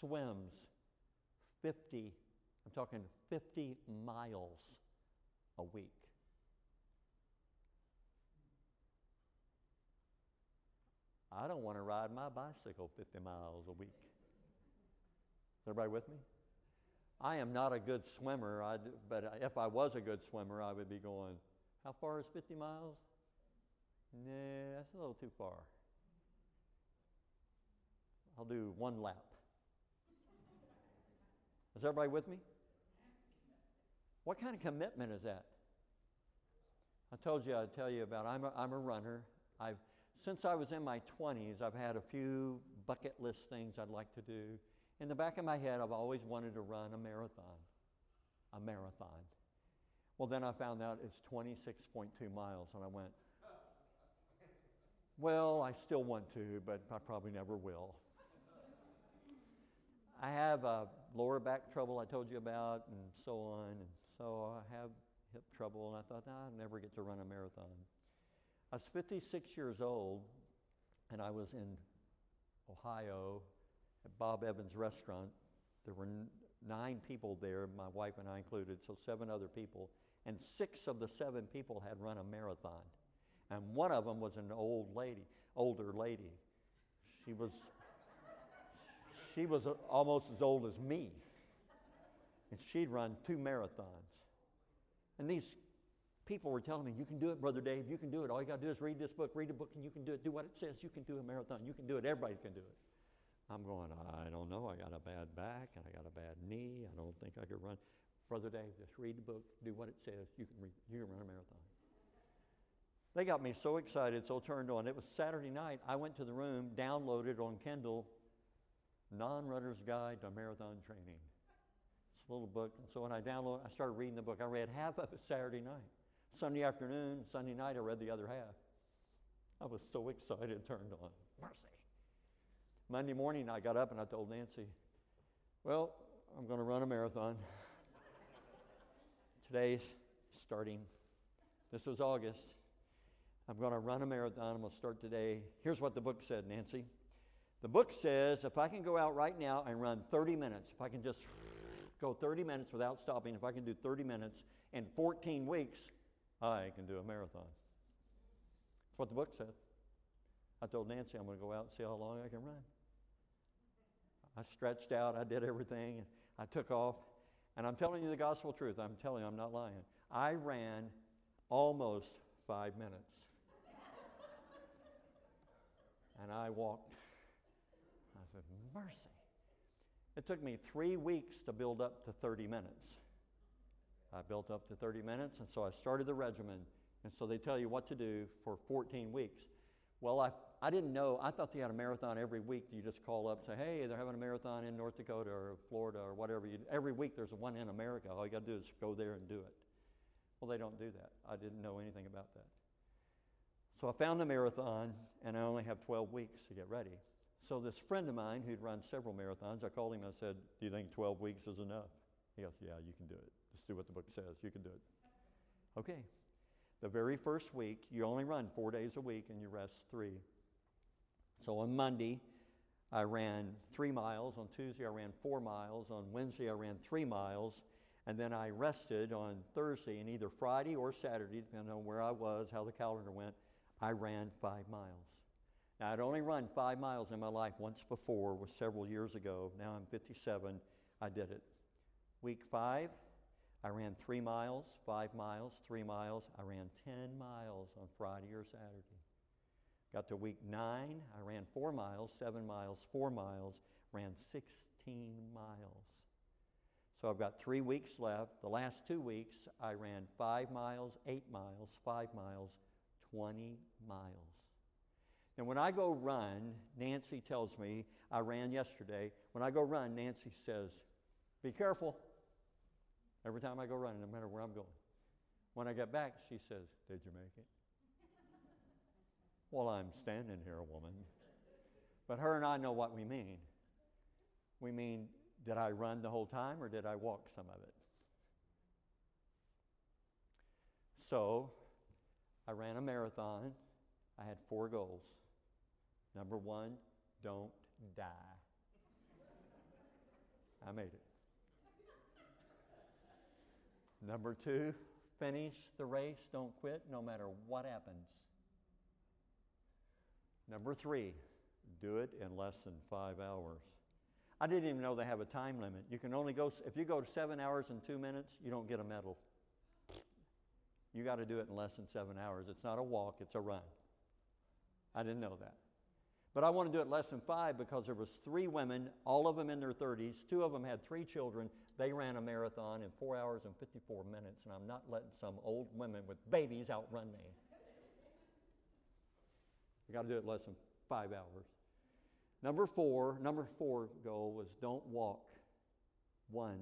swims 50, I'm talking 50 miles a week. I don't want to ride my bicycle 50 miles a week. Is everybody with me? I am not a good swimmer, I'd, but if I was a good swimmer, I would be going, how far is 50 miles? Nah, that's a little too far. I'll do one lap. Is everybody with me? What kind of commitment is that? I told you I'd tell you about I'm a, I'm a runner. I've since I was in my 20s, I've had a few bucket list things I'd like to do. In the back of my head, I've always wanted to run a marathon. A marathon. Well, then I found out it's 26.2 miles, and I went, well, I still want to, but I probably never will. I have a lower back trouble I told you about, and so on, and so I have hip trouble, and I thought, nah, I'll never get to run a marathon. I was 56 years old, and I was in Ohio at Bob Evans Restaurant. There were nine people there, my wife and I included, so seven other people, and six of the seven people had run a marathon. and one of them was an old lady, older lady. She was, she was almost as old as me, and she'd run two marathons. And these people were telling me, You can do it, Brother Dave, you can do it. All you got to do is read this book, read a book, and you can do it. Do what it says. You can do a marathon. You can do it. Everybody can do it. I'm going, I don't know. I got a bad back and I got a bad knee. I don't think I could run. Brother Dave, just read the book, do what it says. You can, read, you can run a marathon. They got me so excited, so turned on. It was Saturday night. I went to the room, downloaded on Kindle, Non Runner's Guide to Marathon Training. It's a little book. And so when I downloaded, I started reading the book. I read half of it Saturday night. Sunday afternoon, Sunday night, I read the other half. I was so excited, turned on. Mercy. Monday morning, I got up and I told Nancy, Well, I'm going to run a marathon. Today's starting. This was August. I'm going to run a marathon. I'm going to start today. Here's what the book said, Nancy. The book says if I can go out right now and run 30 minutes, if I can just go 30 minutes without stopping, if I can do 30 minutes in 14 weeks, I can do a marathon. That's what the book said. I told Nancy I'm going to go out and see how long I can run. I stretched out, I did everything, I took off, and I'm telling you the gospel truth. I'm telling you, I'm not lying. I ran almost five minutes. and I walked. Mercy. It took me three weeks to build up to 30 minutes. I built up to 30 minutes, and so I started the regimen. And so they tell you what to do for 14 weeks. Well, I, I didn't know. I thought they had a marathon every week. You just call up and say, hey, they're having a marathon in North Dakota or Florida or whatever. You, every week there's one in America. All you got to do is go there and do it. Well, they don't do that. I didn't know anything about that. So I found a marathon, and I only have 12 weeks to get ready. So this friend of mine who'd run several marathons, I called him I said, Do you think 12 weeks is enough? He goes, Yeah, you can do it. Just do what the book says. You can do it. Okay. The very first week, you only run four days a week and you rest three. So on Monday, I ran three miles. On Tuesday, I ran four miles. On Wednesday, I ran three miles. And then I rested on Thursday, and either Friday or Saturday, depending on where I was, how the calendar went, I ran five miles. Now, I'd only run five miles in my life once before, was several years ago. Now I'm 57. I did it. Week five, I ran three miles, five miles, three miles. I ran 10 miles on Friday or Saturday. Got to week nine, I ran four miles, seven miles, four miles, ran 16 miles. So I've got three weeks left. The last two weeks, I ran five miles, eight miles, five miles, 20 miles. And when I go run, Nancy tells me, I ran yesterday. When I go run, Nancy says, Be careful. Every time I go running, no matter where I'm going. When I get back, she says, Did you make it? *laughs* well, I'm standing here, woman. But her and I know what we mean. We mean, did I run the whole time or did I walk some of it? So, I ran a marathon. I had four goals. Number one, don't die. I made it. Number two, finish the race. Don't quit no matter what happens. Number three, do it in less than five hours. I didn't even know they have a time limit. You can only go, if you go to seven hours and two minutes, you don't get a medal. You got to do it in less than seven hours. It's not a walk, it's a run. I didn't know that. But I want to do it less than five because there was three women, all of them in their 30s. Two of them had three children. They ran a marathon in four hours and 54 minutes, and I'm not letting some old women with babies outrun me. I got to do it less than five hours. Number four, number four goal was don't walk one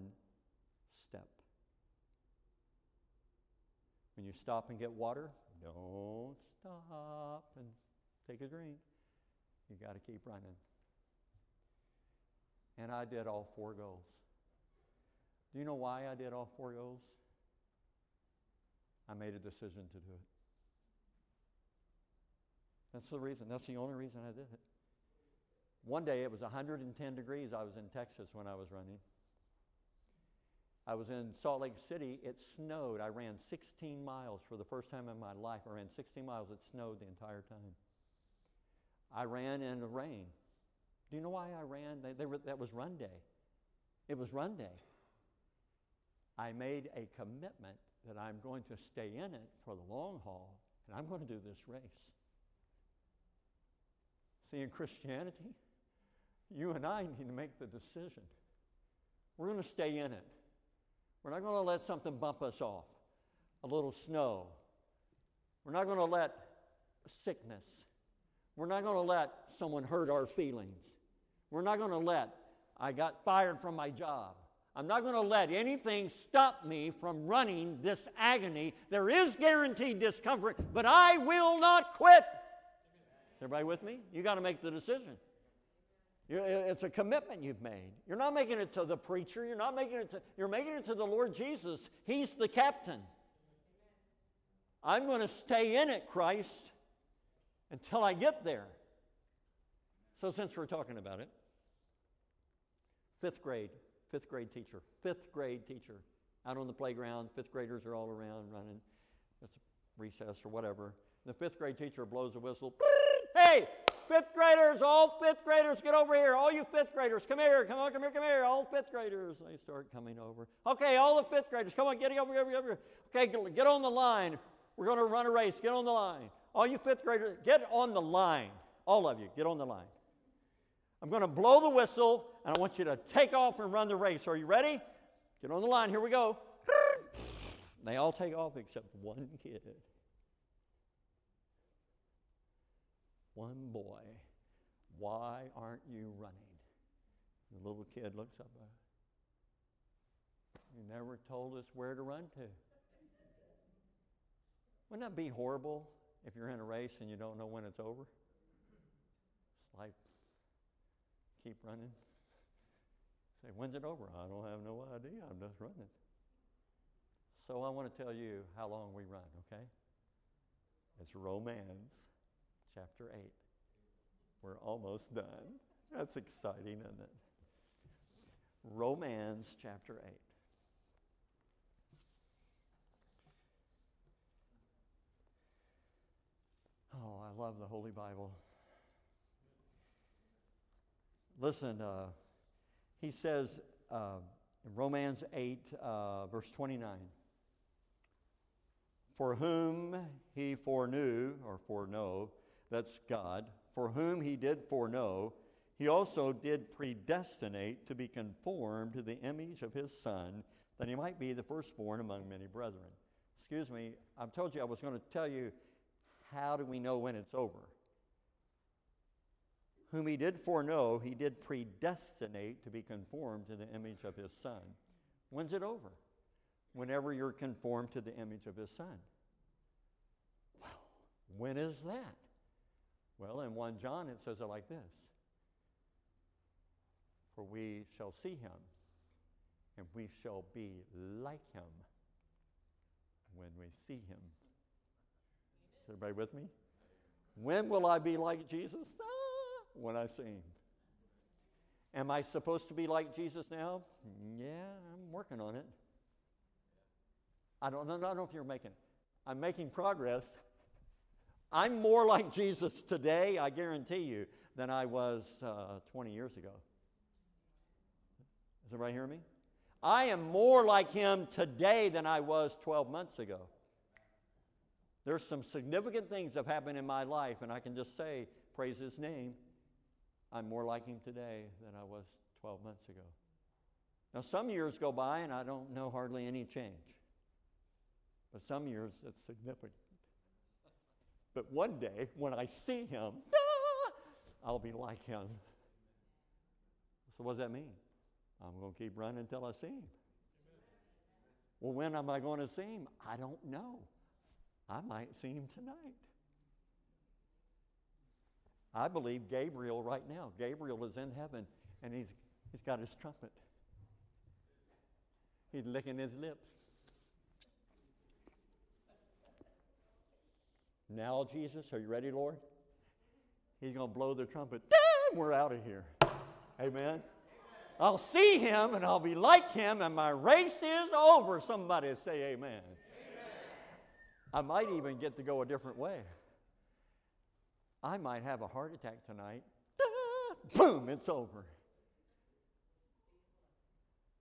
step. When you stop and get water, don't stop and take a drink. You got to keep running. And I did all four goals. Do you know why I did all four goals? I made a decision to do it. That's the reason. That's the only reason I did it. One day it was 110 degrees. I was in Texas when I was running. I was in Salt Lake City. It snowed. I ran 16 miles for the first time in my life. I ran 16 miles. It snowed the entire time. I ran in the rain. Do you know why I ran? They, they were, that was run day. It was run day. I made a commitment that I'm going to stay in it for the long haul, and I'm going to do this race. See, in Christianity, you and I need to make the decision. We're going to stay in it. We're not going to let something bump us off, a little snow. We're not going to let sickness. We're not going to let someone hurt our feelings. We're not going to let, I got fired from my job. I'm not going to let anything stop me from running this agony. There is guaranteed discomfort, but I will not quit. Everybody with me? You got to make the decision. It's a commitment you've made. You're not making it to the preacher. You're not making it to, you're making it to the Lord Jesus. He's the captain. I'm going to stay in it, Christ, until I get there. So, since we're talking about it, fifth grade, fifth grade teacher, fifth grade teacher, out on the playground, fifth graders are all around running. It's recess or whatever. The fifth grade teacher blows a whistle. Hey, fifth graders, all fifth graders, get over here. All you fifth graders, come here, come on, come here, come here. All fifth graders, they start coming over. Okay, all the fifth graders, come on, get over here, over here. Okay, get on the line. We're going to run a race. Get on the line. All you fifth graders, get on the line. All of you, get on the line. I'm going to blow the whistle, and I want you to take off and run the race. Are you ready? Get on the line. Here we go. *laughs* They all take off except one kid. One boy. Why aren't you running? The little kid looks up. You never told us where to run to. Wouldn't that be horrible if you're in a race and you don't know when it's over? It's like, keep running. Say, when's it over? I don't have no idea. I'm just running. So I want to tell you how long we run, okay? It's Romans chapter 8. We're almost done. That's exciting, isn't it? Romans chapter 8. Oh, I love the Holy Bible. Listen, uh, he says uh, in Romans 8, uh, verse 29 For whom he foreknew, or foreknow, that's God, for whom he did foreknow, he also did predestinate to be conformed to the image of his Son, that he might be the firstborn among many brethren. Excuse me, I've told you I was going to tell you how do we know when it's over? Whom he did foreknow, he did predestinate to be conformed to the image of his Son. When's it over? Whenever you're conformed to the image of his Son. Well, when is that? Well, in 1 John it says it like this For we shall see him, and we shall be like him when we see him. Is everybody with me? When will I be like Jesus? Ah, when I see him. Am I supposed to be like Jesus now? Yeah, I'm working on it. I don't, I don't know if you're making. I'm making progress. I'm more like Jesus today, I guarantee you, than I was uh, 20 years ago. Is everybody hear me? I am more like him today than I was 12 months ago. There's some significant things that have happened in my life, and I can just say, praise his name. I'm more like him today than I was 12 months ago. Now, some years go by and I don't know hardly any change. But some years it's significant. But one day, when I see him, *laughs* I'll be like him. So, what does that mean? I'm going to keep running until I see him. Well, when am I going to see him? I don't know. I might see him tonight. I believe Gabriel right now. Gabriel is in heaven and he's, he's got his trumpet. He's licking his lips. Now, Jesus, are you ready, Lord? He's going to blow the trumpet. Damn, we're out of here. Amen. I'll see him and I'll be like him and my race is over. Somebody say amen. I might even get to go a different way. I might have a heart attack tonight. *laughs* Boom, it's over.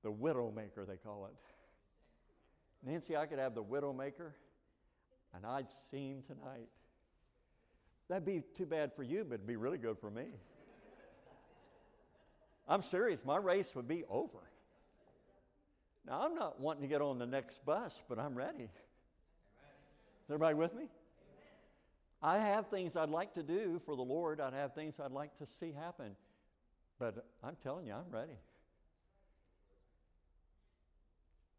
The widow maker, they call it. Nancy, I could have the widow maker and I'd see him tonight. That'd be too bad for you, but it'd be really good for me. I'm serious, my race would be over. Now, I'm not wanting to get on the next bus, but I'm ready. Everybody with me? I have things I'd like to do for the Lord. I'd have things I'd like to see happen. But I'm telling you, I'm ready.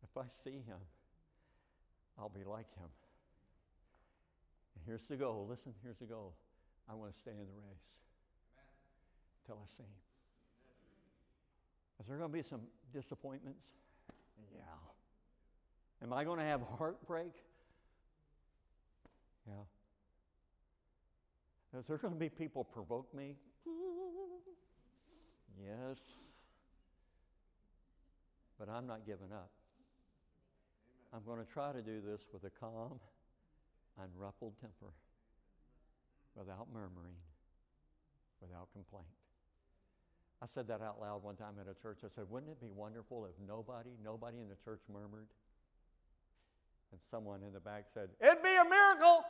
If I see him, I'll be like him. And here's the goal. Listen, here's the goal. I want to stay in the race until I see him. Is there going to be some disappointments? Yeah. Am I going to have heartbreak? Yeah. Is there going to be people provoke me? Yes. But I'm not giving up. I'm going to try to do this with a calm, unruffled temper, without murmuring, without complaint. I said that out loud one time at a church. I said, Wouldn't it be wonderful if nobody, nobody in the church murmured? And someone in the back said, It'd be a miracle.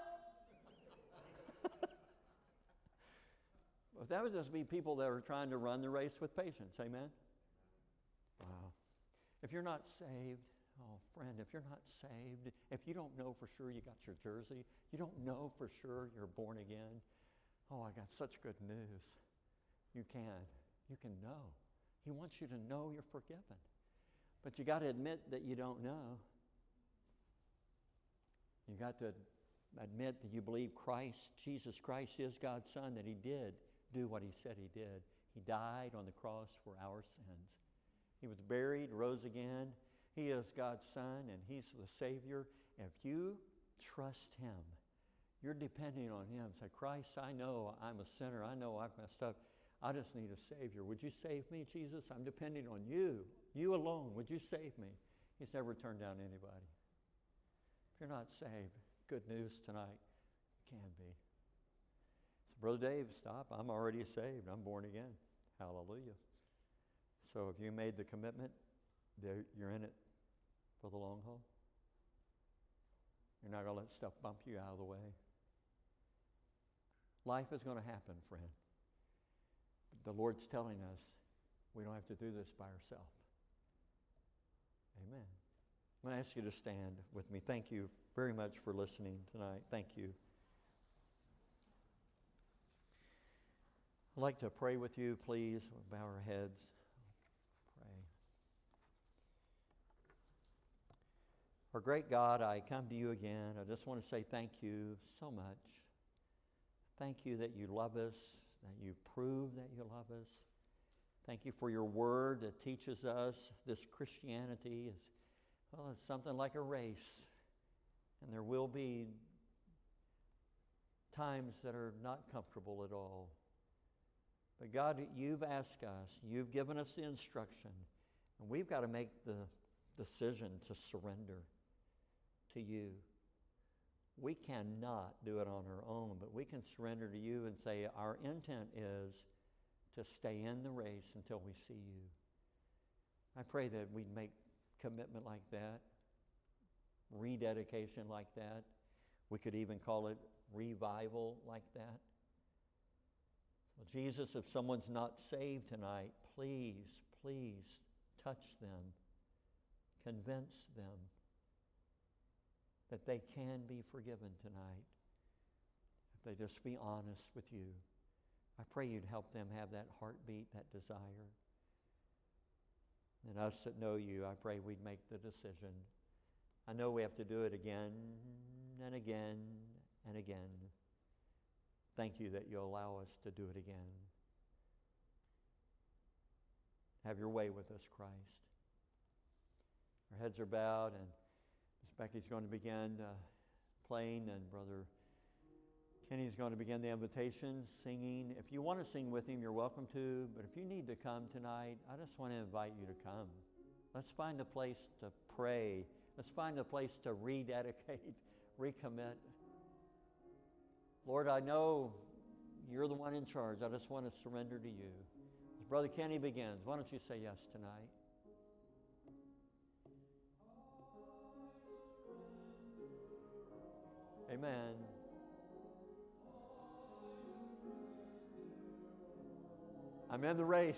But that would just be people that are trying to run the race with patience. Amen? Wow. If you're not saved, oh, friend, if you're not saved, if you don't know for sure you got your jersey, you don't know for sure you're born again, oh, I got such good news. You can. You can know. He wants you to know you're forgiven. But you got to admit that you don't know. You got to admit that you believe Christ, Jesus Christ is God's Son, that He did do what He said He did. He died on the cross for our sins. He was buried, rose again. He is God's Son, and He's the Savior. If you trust Him, you're depending on Him. Say, Christ, I know I'm a sinner. I know I've messed up. I just need a Savior. Would you save me, Jesus? I'm depending on you. You alone. Would you save me? He's never turned down anybody. If you're not saved, good news tonight. You can be. Brother Dave, stop. I'm already saved. I'm born again. Hallelujah. So if you made the commitment, you're in it for the long haul. You're not going to let stuff bump you out of the way. Life is going to happen, friend the Lord's telling us we don't have to do this by ourselves. Amen. I'm going to ask you to stand with me. Thank you very much for listening tonight. Thank you. I'd like to pray with you, please. We'll bow our heads. Pray. Our great God, I come to you again. I just want to say thank you so much. Thank you that you love us that you prove that you love us. Thank you for your word that teaches us this Christianity is, well, it's something like a race. And there will be times that are not comfortable at all. But God, you've asked us, you've given us the instruction, and we've got to make the decision to surrender to you. We cannot do it on our own, but we can surrender to you and say, Our intent is to stay in the race until we see you. I pray that we'd make commitment like that, rededication like that. We could even call it revival like that. Well, Jesus, if someone's not saved tonight, please, please touch them, convince them that they can be forgiven tonight if they just be honest with you. I pray you'd help them have that heartbeat, that desire. And us that know you, I pray we'd make the decision. I know we have to do it again and again and again. Thank you that you allow us to do it again. Have your way with us, Christ. Our heads are bowed and Becky's going to begin uh, playing, and Brother Kenny's going to begin the invitation, singing. If you want to sing with him, you're welcome to. But if you need to come tonight, I just want to invite you to come. Let's find a place to pray. Let's find a place to rededicate, *laughs* recommit. Lord, I know you're the one in charge. I just want to surrender to you. As Brother Kenny begins, why don't you say yes tonight? Amen. I'm in the race.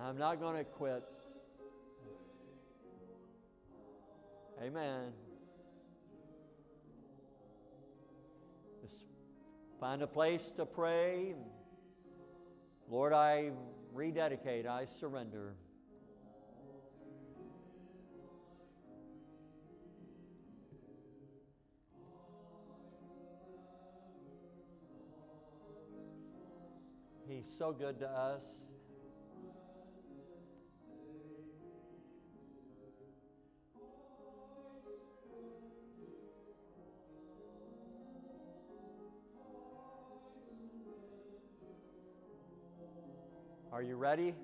I'm not going to quit. Amen. Find a place to pray. Lord, I rededicate, I surrender. He's so good to us. Are you ready?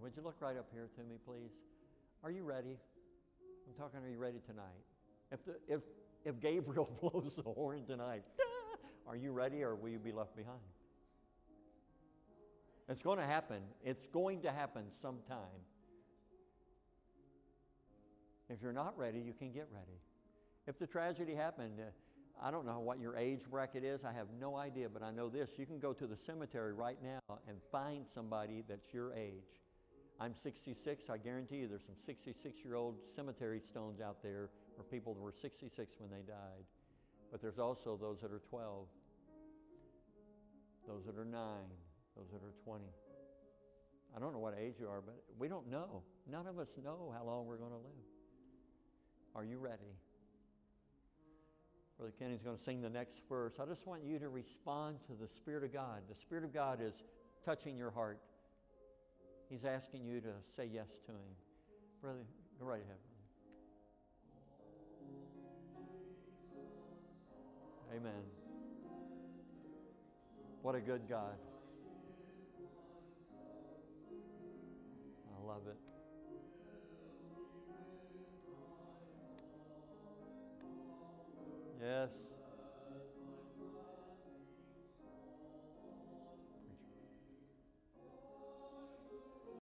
Would you look right up here to me, please? Are you ready? I'm talking, are you ready tonight? If, the, if, if Gabriel *laughs* blows the horn tonight, *laughs* are you ready or will you be left behind? It's going to happen. It's going to happen sometime. If you're not ready, you can get ready. If the tragedy happened, uh, I don't know what your age bracket is. I have no idea, but I know this. You can go to the cemetery right now and find somebody that's your age. I'm 66. I guarantee you there's some 66 year old cemetery stones out there for people that were 66 when they died. But there's also those that are 12, those that are 9, those that are 20. I don't know what age you are, but we don't know. None of us know how long we're going to live. Are you ready? Brother Kenny's going to sing the next verse. I just want you to respond to the Spirit of God. The Spirit of God is touching your heart. He's asking you to say yes to Him. Brother, go right ahead. Amen. What a good God. I love it. Yes.